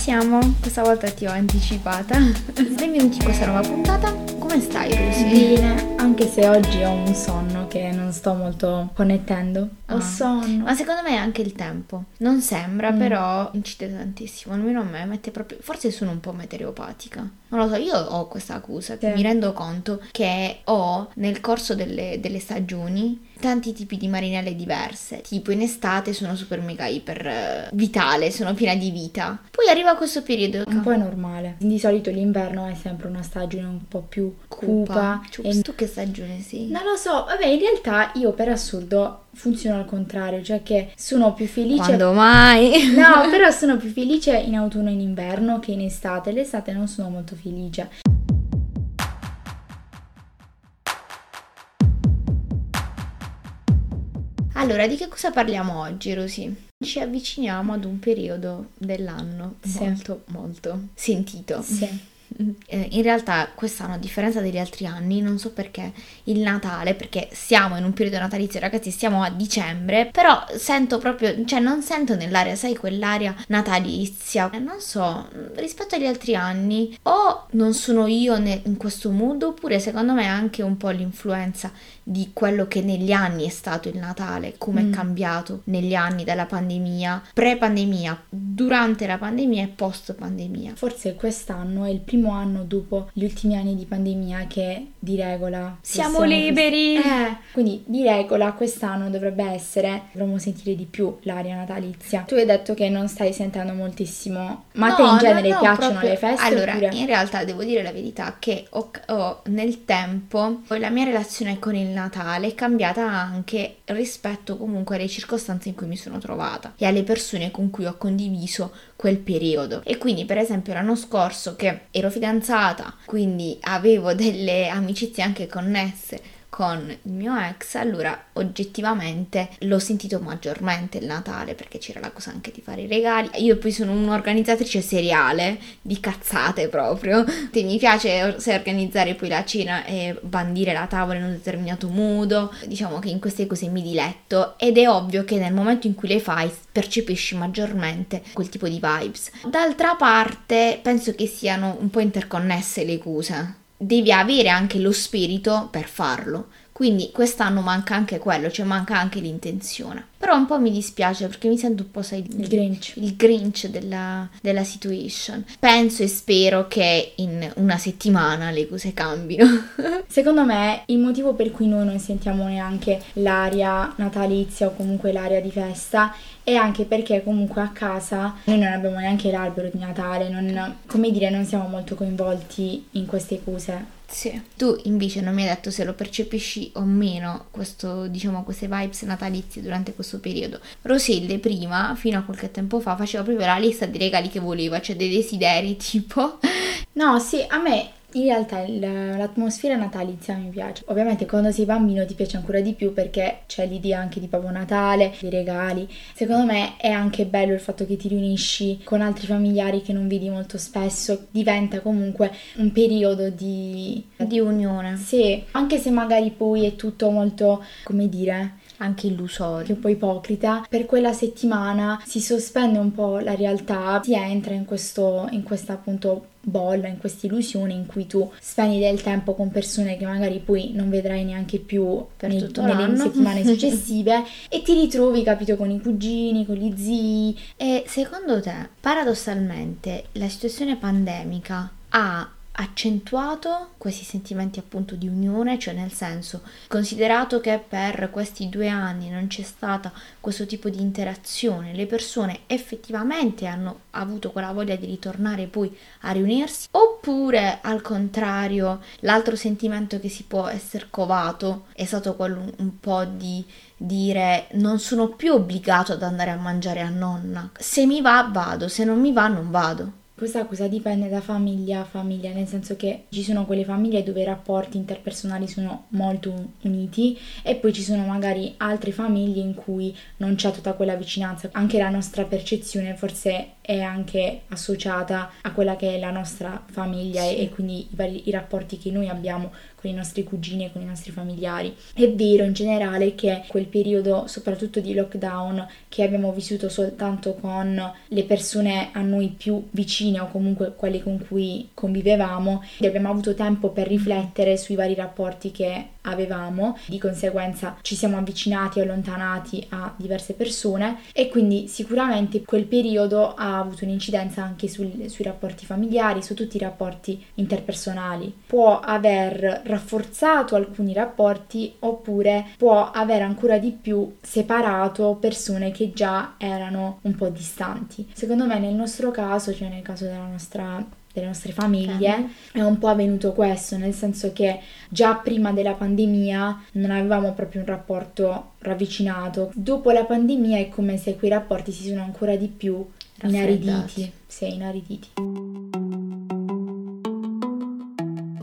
siamo, questa volta ti ho anticipata. Benvenuti in questa nuova puntata. Come stai, Lucy? Bene, anche se oggi ho un sonno che non sto molto connettendo. Ho Ah. sonno. Ma secondo me è anche il tempo. Non sembra, Mm. però incide tantissimo. Almeno a me mette proprio. Forse sono un po' meteoropatica. Non lo so, io ho questa accusa. Sì. Mi rendo conto che ho nel corso delle, delle stagioni tanti tipi di marinelle diverse. Tipo in estate sono super mega iper eh, vitale, sono piena di vita. Poi arriva questo periodo. Un po' è normale. Di solito l'inverno è sempre una stagione un po' più cupa. Ciups. e- Tu che stagione sei? Non lo so, vabbè, in realtà io per assurdo funziono al contrario, cioè che sono più felice. Quando mai? No, però sono più felice in autunno e in inverno che in estate. L'estate non sono molto felice. Allora, di che cosa parliamo oggi, Rosy? Ci avviciniamo ad un periodo dell'anno Sì. molto, molto sentito. Sì. Eh, in realtà quest'anno, a differenza degli altri anni, non so perché il Natale, perché siamo in un periodo natalizio, ragazzi, siamo a dicembre, però sento proprio, cioè non sento nell'aria, sai, quell'aria natalizia. Eh, non so, rispetto agli altri anni, o non sono io in questo mood, oppure secondo me è anche un po' l'influenza di quello che negli anni è stato il Natale, come Mm. è cambiato negli anni dalla pandemia, pre-pandemia, durante la pandemia e post-pandemia. Forse quest'anno è il primo anno dopo gli ultimi anni di pandemia che di regola Siamo liberi! Eh, quindi di regola quest'anno dovrebbe essere, dovremmo sentire di più l'aria natalizia. Tu hai detto che non stai sentendo moltissimo, ma a te No, in no, genere no, piacciono proprio- le feste? Allora, oppure- in realtà devo dire la verità che ho, ho nel tempo la mia relazione con il Natale è cambiata anche rispetto comunque alle circostanze in cui mi sono trovata e alle persone con cui ho condiviso quel periodo. E quindi, per esempio, l'anno scorso che ero fidanzata, quindi avevo delle amicizie anche connesse con il mio ex, allora oggettivamente l'ho sentito maggiormente il Natale perché c'era la cosa anche di fare i regali. Io poi sono un'organizzatrice seriale di cazzate proprio. Te- Mi piace se organizzare poi la cena e bandire la tavola in un determinato modo. Diciamo che in queste cose mi diletto ed è ovvio che nel momento in cui le fai percepisci maggiormente quel tipo di vibes. D'altra parte penso che siano un po' interconnesse le cose devi avere anche lo spirito per farlo. Quindi quest'anno manca anche quello, cioè manca anche l'intenzione. Però un po' mi dispiace perché mi sento un po', sai, Il Grinch. il Grinch della, della situation. Penso e spero che in una settimana le cose cambino. Secondo me il motivo per cui noi non sentiamo neanche l'aria natalizia o comunque l'aria di festa è anche perché comunque a casa noi non abbiamo neanche l'albero di Natale, non, come dire, non siamo molto coinvolti in queste cose. Sì. Tu invece non mi hai detto se lo percepisci o meno questo, diciamo, queste vibes natalizie durante questo periodo. Roselle prima, fino a qualche tempo fa, faceva proprio la lista dei regali che voleva, cioè dei desideri tipo. No, sì, a me in realtà l'atmosfera natalizia mi piace. Ovviamente quando sei bambino ti piace ancora di più perché c'è l'idea anche di Babbo Natale, dei regali. Secondo me è anche bello il fatto che ti riunisci con altri familiari che non vedi molto spesso. Diventa comunque un periodo di... di unione, Sì, anche se magari poi è tutto molto, come dire, anche illusorio. un po' ipocrita, per quella settimana si sospende un po' la realtà, si entra in questo, in questa appunto bolla, in questa illusione in cui tu spendi del tempo con persone che magari poi non vedrai neanche più Per nei- tutto nelle settimane successive e ti ritrovi, capito, con i cugini, con gli zii. E secondo te, paradossalmente, la situazione pandemica ha accentuato questi sentimenti appunto di unione, cioè nel senso, considerato che per questi due anni non c'è stata questo tipo di interazione, le persone effettivamente hanno avuto quella voglia di ritornare poi a riunirsi, oppure al contrario, l'altro sentimento che si può essere covato è stato quello un, po' di dire non sono più obbligato ad andare a mangiare a nonna. Se mi va, vado, se non mi va, non vado. Questa cosa dipende da famiglia a famiglia, nel senso che ci sono quelle famiglie dove i rapporti interpersonali sono molto uniti e poi ci sono magari altre famiglie in cui non c'è tutta quella vicinanza. Anche la nostra percezione forse è anche associata a quella che è la nostra famiglia sì. e, quindi i, vari, i rapporti che noi abbiamo con i nostri cugini e con i nostri familiari. È vero in generale che quel periodo, soprattutto di lockdown, che abbiamo vissuto soltanto con le persone a noi più vicine o comunque quelle con cui convivevamo, abbiamo avuto tempo per riflettere sui vari rapporti che avevamo, di conseguenza ci siamo avvicinati e allontanati a diverse persone e quindi sicuramente quel periodo ha avuto un'incidenza anche sul, sui rapporti familiari, su tutti i rapporti interpersonali. Può aver rafforzato alcuni rapporti oppure può aver ancora di più separato persone che già erano un po' distanti. Secondo me nel nostro caso, cioè nel caso della nostra delle nostre famiglie, okay. è un po' avvenuto questo, nel senso che già prima della pandemia non avevamo proprio un rapporto ravvicinato. Dopo la pandemia è come se quei rapporti si sono ancora di più inariditi. Sì, inariditi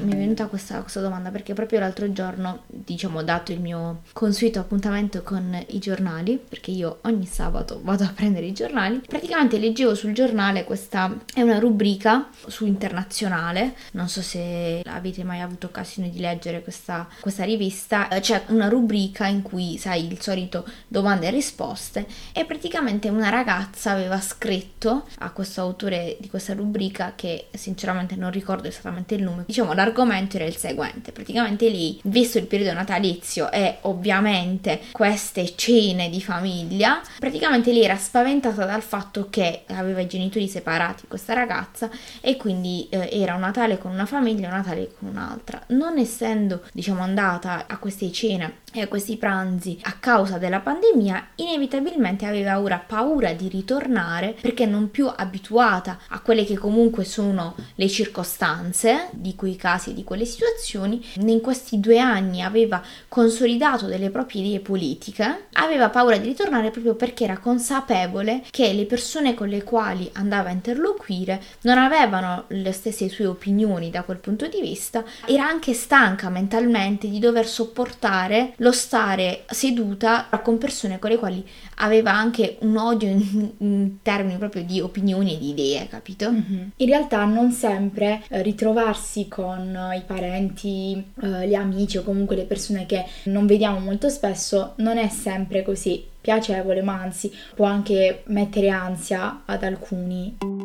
mi è venuta questa, questa, domanda perché proprio l'altro giorno, diciamo, dato il mio consueto appuntamento con i giornali, perché io ogni sabato vado a prendere i giornali, praticamente leggevo sul giornale questa, è una rubrica su internazionale, non so se avete mai avuto occasione di leggere questa, questa rivista, eh, c'è una rubrica in cui, sai, il solito domande e risposte, e praticamente una ragazza aveva scritto a questo autore di questa rubrica, che sinceramente non ricordo esattamente il nome, diciamo l'argomento l'argomento era il seguente, praticamente lì, visto il periodo natalizio e ovviamente queste cene di famiglia, praticamente lei era spaventata dal fatto che aveva i genitori separati questa ragazza e quindi eh, era un Natale con una famiglia e un Natale con un'altra. Non essendo, diciamo, andata a queste cene e a questi pranzi a causa della pandemia, inevitabilmente aveva ora paura di ritornare perché non più abituata a quelle che comunque sono le circostanze di quei casi e di quelle situazioni. In questi due anni aveva consolidato delle proprie idee politiche, aveva paura di ritornare proprio perché era consapevole che le persone con le quali andava a interloquire non avevano le stesse sue opinioni da quel punto di vista, era anche stanca mentalmente di dover sopportare lo stare seduta con persone con le quali aveva anche un odio in, in termini proprio di opinioni e di idee, capito? Mm-hmm. In realtà non sempre eh, ritrovarsi con i parenti, eh, gli amici o comunque le persone che non vediamo molto spesso non è sempre così piacevole, ma anzi può anche mettere ansia ad alcuni.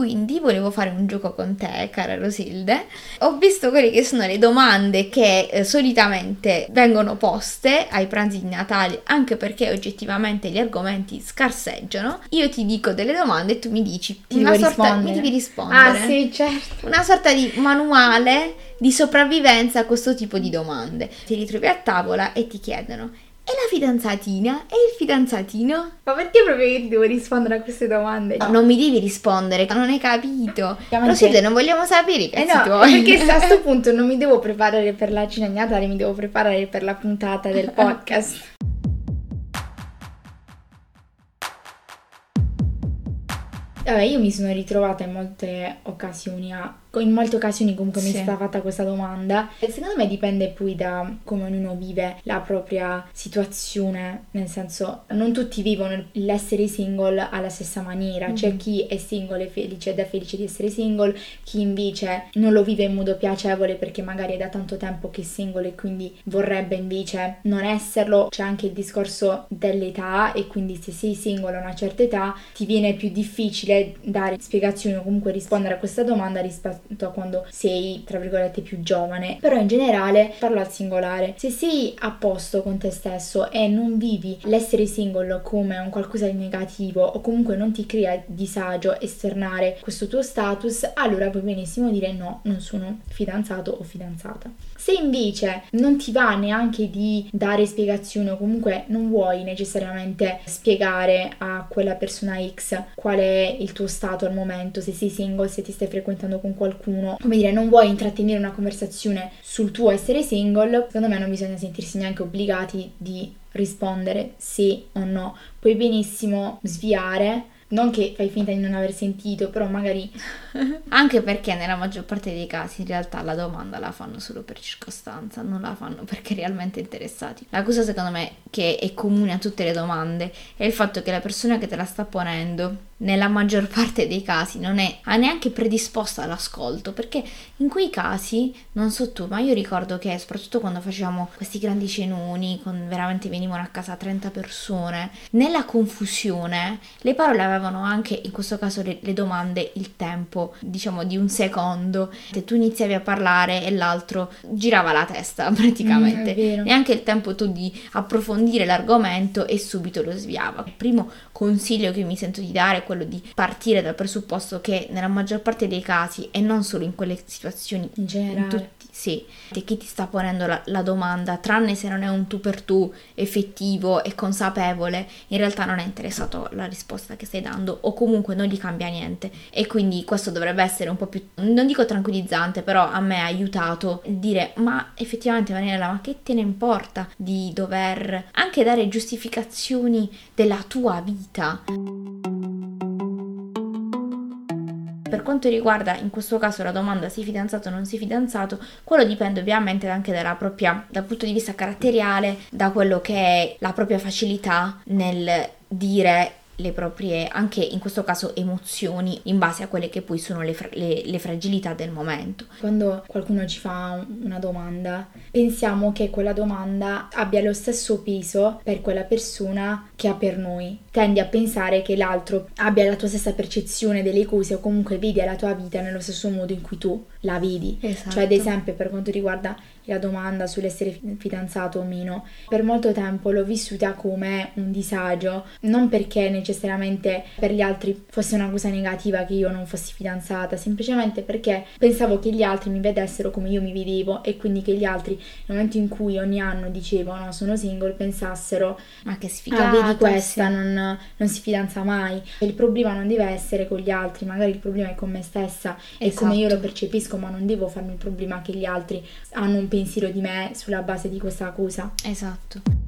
Quindi volevo fare un gioco con te, cara Rosilde. Ho visto quelle che sono le domande che eh, solitamente vengono poste ai pranzi di Natale, anche perché oggettivamente gli argomenti scarseggiano. Io ti dico delle domande e tu mi dici ti una sorta, mi devi rispondere. Ah, sì, certo. Una sorta di manuale di sopravvivenza a questo tipo di domande. Ti ritrovi a tavola e ti chiedono e la fidanzatina? E il fidanzatino? Ma perché proprio io ti devo rispondere a queste domande? No. Non mi devi rispondere, non hai capito. Lo siete, non vogliamo sapere che eh no, tuoi. Perché a questo punto non mi devo preparare per la cena di Natale, mi devo preparare per la puntata del podcast. Vabbè, io mi sono ritrovata in molte occasioni a in molte occasioni comunque sì. mi è stata fatta questa domanda e secondo me dipende poi da come ognuno vive la propria situazione nel senso non tutti vivono l'essere single alla stessa maniera mm-hmm. c'è chi è single e felice ed è felice di essere single chi invece non lo vive in modo piacevole perché magari è da tanto tempo che è single e quindi vorrebbe invece non esserlo c'è anche il discorso dell'età e quindi se sei single a una certa età ti viene più difficile dare spiegazioni o comunque rispondere a questa domanda rispetto a quando sei, tra virgolette, più giovane. Però in generale parlo al singolare. Se sei a posto con te stesso e non vivi l'essere single come un qualcosa di negativo o comunque non ti crea disagio esternare questo tuo status, allora puoi benissimo dire no, non sono fidanzato o fidanzata. Se invece non ti va neanche di dare spiegazioni o comunque non vuoi necessariamente spiegare a quella persona X qual è il tuo stato al momento, se sei single, se ti stai frequentando con qualcuno, come dire, non vuoi intrattenere una conversazione sul tuo essere single, secondo me non bisogna sentirsi neanche obbligati di rispondere sì o no. Puoi benissimo sviare non che fai finta di non aver sentito, però magari... Anche perché nella maggior parte dei casi in realtà la domanda la fanno solo per circostanza, non la fanno perché realmente interessati. La cosa secondo me che è comune a tutte le domande è il fatto che la persona che te la sta ponendo nella maggior parte dei casi non è neanche predisposta all'ascolto, perché in quei casi, non so tu, ma io ricordo che soprattutto quando facevamo questi grandi cenoni, con veramente venivano a casa 30 persone, nella confusione le parole avevano anche, in questo caso le, le domande, il tempo, diciamo di un secondo, e tu iniziavi a parlare e l'altro girava la testa praticamente, mm, neanche il tempo tu di approfondire l'argomento e subito lo sviava. Il primo consiglio che mi sento di dare quello di partire dal presupposto che nella maggior parte dei casi e non solo in quelle situazioni in generale in tutti, sì, chi ti sta ponendo la, la, domanda, tranne se non è un tu per tu effettivo e consapevole, in realtà non è interessato alla risposta che stai dando o comunque non gli cambia niente e quindi questo dovrebbe essere un po' più, non dico tranquillizzante, però a me ha aiutato a dire ma effettivamente Daniela, ma che te ne importa di dover anche dare giustificazioni della tua vita? Per quanto riguarda in questo caso la domanda sei fidanzato o non sei fidanzato, quello dipende ovviamente anche dalla propria, dal punto di vista caratteriale, da quello che è la propria facilità nel dire le proprie, anche in questo caso, emozioni in base a quelle che poi sono le, fra- le, le, fragilità del momento. Quando qualcuno ci fa una domanda, pensiamo che quella domanda abbia lo stesso peso per quella persona che ha per noi. Tendi a pensare che l'altro abbia la tua stessa percezione delle cose o comunque vedi la tua vita nello stesso modo in cui tu la vedi. Esatto. Cioè, ad esempio, per quanto riguarda la domanda sull'essere fidanzato o meno, per molto tempo l'ho vissuta come un disagio, non perché necessariamente per gli altri fosse una cosa negativa che io non fossi fidanzata, semplicemente perché pensavo che gli altri mi vedessero come io mi vedevo e quindi che gli altri nel momento in cui ogni anno dicevo no sono single pensassero ma che sfigata, ah vedi questa sì. non, non, si fidanza mai il problema non deve essere con gli altri magari il problema è con me stessa e esatto. come io lo percepisco ma non devo farmi il problema che gli altri hanno un pensiero di me sulla base di questa accusa. Esatto.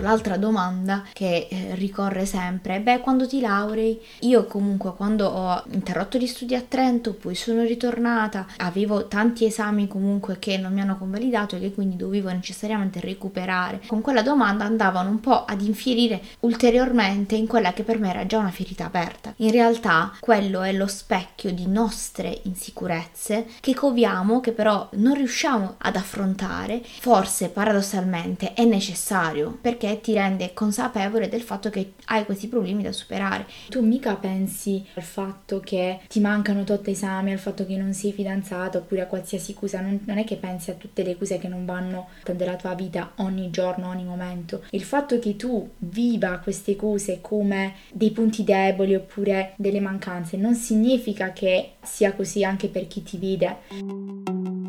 L'altra domanda che eh, ricorre sempre, beh quando ti laurei? Io comunque quando ho interrotto gli studi a Trento, poi sono ritornata, avevo tanti esami comunque che non mi hanno convalidato e che quindi dovevo necessariamente recuperare. Con quella domanda andavano un po' ad infierire ulteriormente in quella che per me era già una ferita aperta. In realtà quello è lo specchio di nostre insicurezze che coviamo, che però non riusciamo ad affrontare, forse paradossalmente è necessario perché ti rende consapevole del fatto che hai questi problemi da superare. Tu mica pensi al fatto che ti mancano tutti esami, al fatto che non sei fidanzato oppure a qualsiasi cosa, non, non è che pensi a tutte le cose che non vanno della tua vita ogni giorno, ogni momento. Il fatto che tu viva queste cose come dei punti deboli oppure delle mancanze non significa che sia così anche per chi ti vede.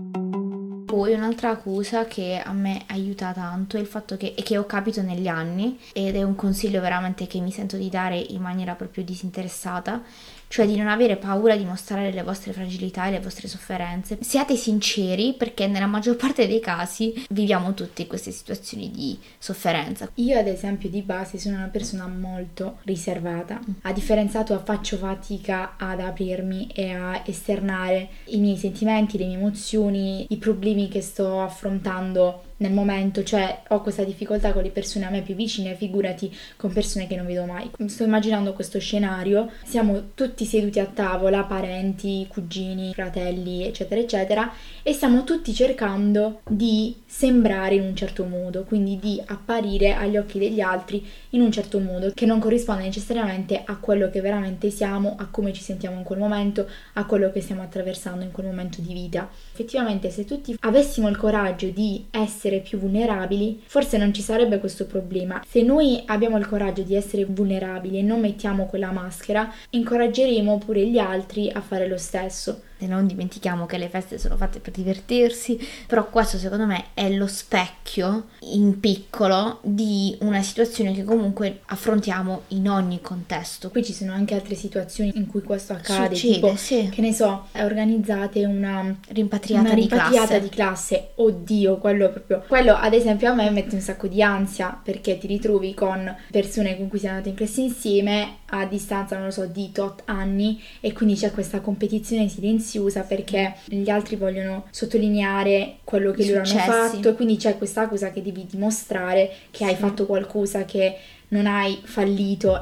Poi un'altra cosa che a me aiuta tanto è il fatto che, che ho capito negli anni ed è un consiglio veramente che mi sento di dare in maniera proprio disinteressata cioè di non avere paura di mostrare le vostre fragilità e le vostre sofferenze. Siate sinceri perché nella maggior parte dei casi viviamo tutti queste situazioni di sofferenza. Io ad esempio di base sono una persona molto riservata, a differenza tua faccio fatica ad aprirmi e a esternare i miei sentimenti, le mie emozioni, i problemi che sto affrontando nel momento, cioè ho questa difficoltà con le persone a me più vicine, figurati con persone che non vedo mai. Sto immaginando questo scenario, siamo tutti seduti a tavola, parenti, cugini, fratelli, eccetera, eccetera, e stiamo tutti cercando di sembrare in un certo modo, quindi di apparire agli occhi degli altri in un certo modo che non corrisponde necessariamente a quello che veramente siamo, a come ci sentiamo in quel momento, a quello che stiamo attraversando in quel momento di vita. Effettivamente se tutti avessimo il coraggio di essere essere più vulnerabili, forse non ci sarebbe questo problema. Se noi abbiamo il coraggio di essere vulnerabili e non mettiamo quella maschera, incoraggeremo pure gli altri a fare lo stesso. E non dimentichiamo che le feste sono fatte per divertirsi, però questo secondo me è lo specchio in piccolo di una situazione che comunque affrontiamo in ogni contesto. Qui ci sono anche altre situazioni in cui questo accade, Succede, tipo, sì. che ne so, organizzate una Rimpatriata, una di rimpatriata classe. di classe. Oddio, quello proprio. Quello ad esempio a me mette un sacco di ansia perché ti ritrovi con persone con cui sei andato in classe insieme a distanza, non lo so, di tot anni e quindi c'è questa competizione silenziosa perché gli altri vogliono sottolineare quello che I loro hanno successi. fatto e quindi c'è questa cosa che devi dimostrare che hai Sì. fatto qualcosa che non hai fallito.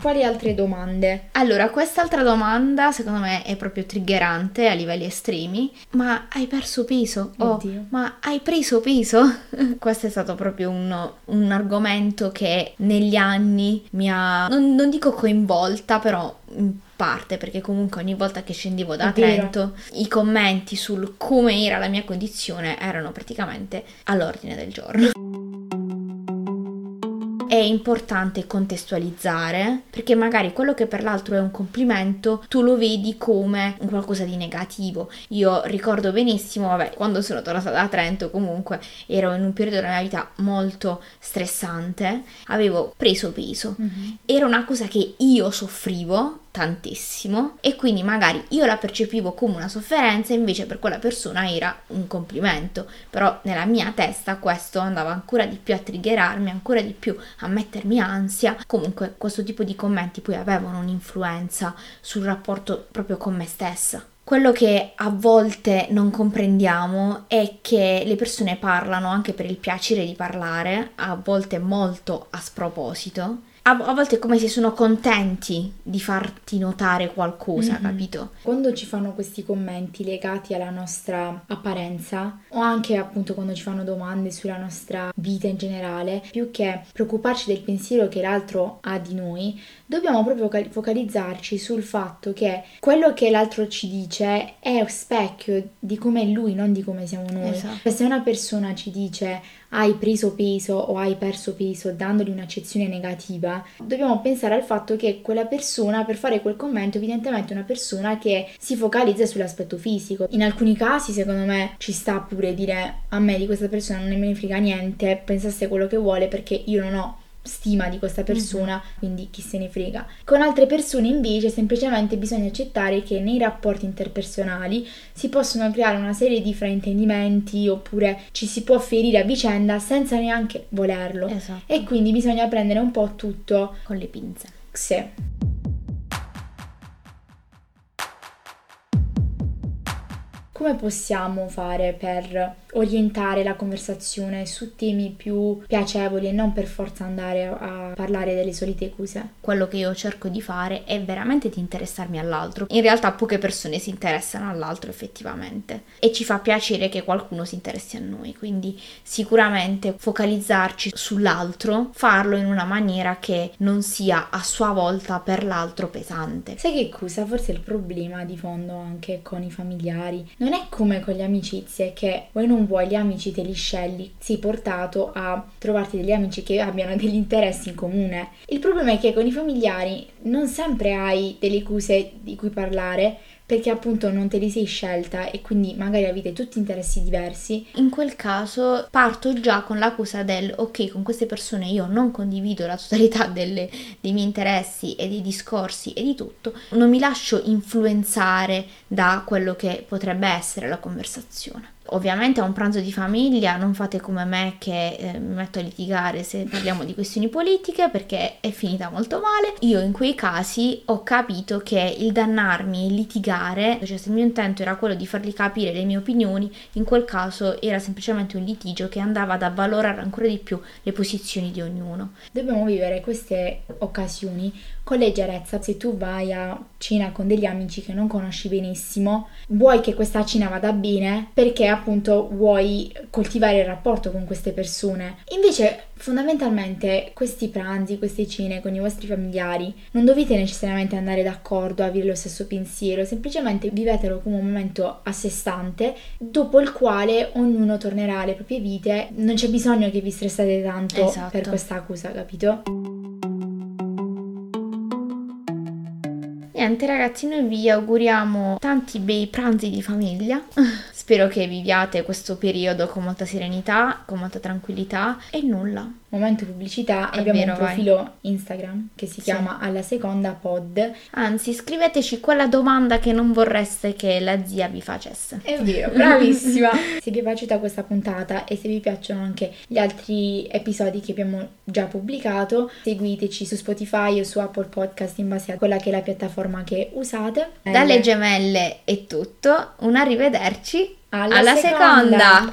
Quali altre domande? Allora, quest'altra domanda secondo me è proprio triggerante a livelli estremi. Ma hai perso peso? Oh, Oddio. ma hai preso peso? Questo è stato proprio un, un argomento che negli anni mi ha, non, non dico coinvolta, però in parte, perché comunque ogni volta che scendevo da. Trento i commenti sul come era la mia condizione erano praticamente all'ordine del giorno. È importante contestualizzare perché magari quello che per l'altro è un complimento tu lo vedi come un qualcosa di negativo. Io ricordo benissimo, vabbè, quando sono tornata da Trento comunque ero in un periodo della mia vita molto stressante, avevo preso peso. Era una cosa che io soffrivo tantissimo e quindi magari io la percepivo come una sofferenza invece per quella persona era un complimento però nella mia testa questo andava ancora di più a triggerarmi ancora di più a mettermi ansia comunque questo tipo di commenti poi avevano un'influenza sul rapporto proprio con me stessa quello che a volte non comprendiamo è che le persone parlano anche per il piacere di parlare, a volte molto a sproposito. A, a volte è come se sono contenti di farti notare qualcosa, Mhm. capito? Quando ci fanno questi commenti legati alla nostra apparenza o anche appunto quando ci fanno domande sulla nostra vita in generale, più che preoccuparci del pensiero che l'altro ha di noi, dobbiamo proprio cal- focalizzarci sul fatto che quello che l'altro ci dice è specchio di come è lui, non di come siamo noi. Esatto. Cioè, Se una persona ci dice hai preso peso o hai perso peso dandogli un'accezione negativa, dobbiamo pensare al fatto che quella persona per fare quel commento evidentemente è una persona che si focalizza sull'aspetto fisico. In alcuni casi secondo me ci sta pure dire a me di questa persona non me ne frega niente, pensasse quello che vuole perché io non ho stima di questa persona, quindi chi se ne frega. Con altre persone invece semplicemente bisogna accettare che nei rapporti interpersonali si possono creare una serie di fraintendimenti oppure ci si può ferire a vicenda senza neanche volerlo. Esatto. E quindi bisogna prendere un po' tutto Con le pinze. se. Come possiamo fare per orientare la conversazione su temi più piacevoli e non per forza andare a parlare delle solite cose? Quello che io cerco di fare è veramente di interessarmi all'altro. In realtà poche persone si interessano all'altro effettivamente e ci fa piacere che qualcuno si interessi a noi, quindi sicuramente focalizzarci sull'altro, farlo in una maniera che non sia a sua volta per l'altro pesante. Sai che cosa? Forse il problema di fondo anche con i familiari non è come con le amicizie che vuoi non vuoi gli amici te li scegli, sei portato a trovarti degli amici che abbiano degli interessi in comune. Il problema è che con i familiari non sempre hai delle cose di cui parlare perché appunto non te li sei scelta e quindi magari avete tutti interessi diversi. In quel caso parto già con l'accusa del ok, con queste persone io non condivido la totalità delle- dei miei interessi e dei discorsi e di tutto, non mi lascio influenzare da quello che potrebbe essere la conversazione. Ovviamente a un pranzo di famiglia non fate come me che eh, mi metto a litigare se parliamo di questioni politiche perché è finita molto male. Io in quei casi ho capito che il dannarmi, il litigare, cioè se il mio intento era quello di fargli capire le mie opinioni, in quel caso era semplicemente un litigio che andava ad avvalorare ancora di più le posizioni di ognuno. Dobbiamo vivere queste occasioni con leggerezza. Se tu vai a cena con degli amici che non conosci benissimo, vuoi che questa cena vada bene perché appunto vuoi coltivare il rapporto con queste persone. Invece, fondamentalmente, questi pranzi, queste cene con i vostri familiari, non dovete necessariamente andare d'accordo, avere lo stesso pensiero, semplicemente vivetelo come un momento a sé stante, dopo il quale ognuno tornerà alle proprie vite. Non c'è bisogno che vi stressate tanto Esatto. per questa accusa, capito? Niente ragazzi, noi vi auguriamo tanti bei pranzi di famiglia. Spero che viviate questo periodo con molta serenità, con molta tranquillità e nulla. Momento pubblicità, È abbiamo vero, un vai. profilo Instagram che si Sì. chiama Alla Seconda Pod. Anzi, scriveteci quella domanda che non vorreste che la zia vi facesse. È vero, bravissima! se vi è piaciuta questa puntata e se vi piacciono anche gli altri episodi che abbiamo già pubblicato, seguiteci su Spotify o su Apple Podcast in base a quella che è la piattaforma che usate. Dalle gemelle è tutto, un arrivederci Alla alla seconda. seconda.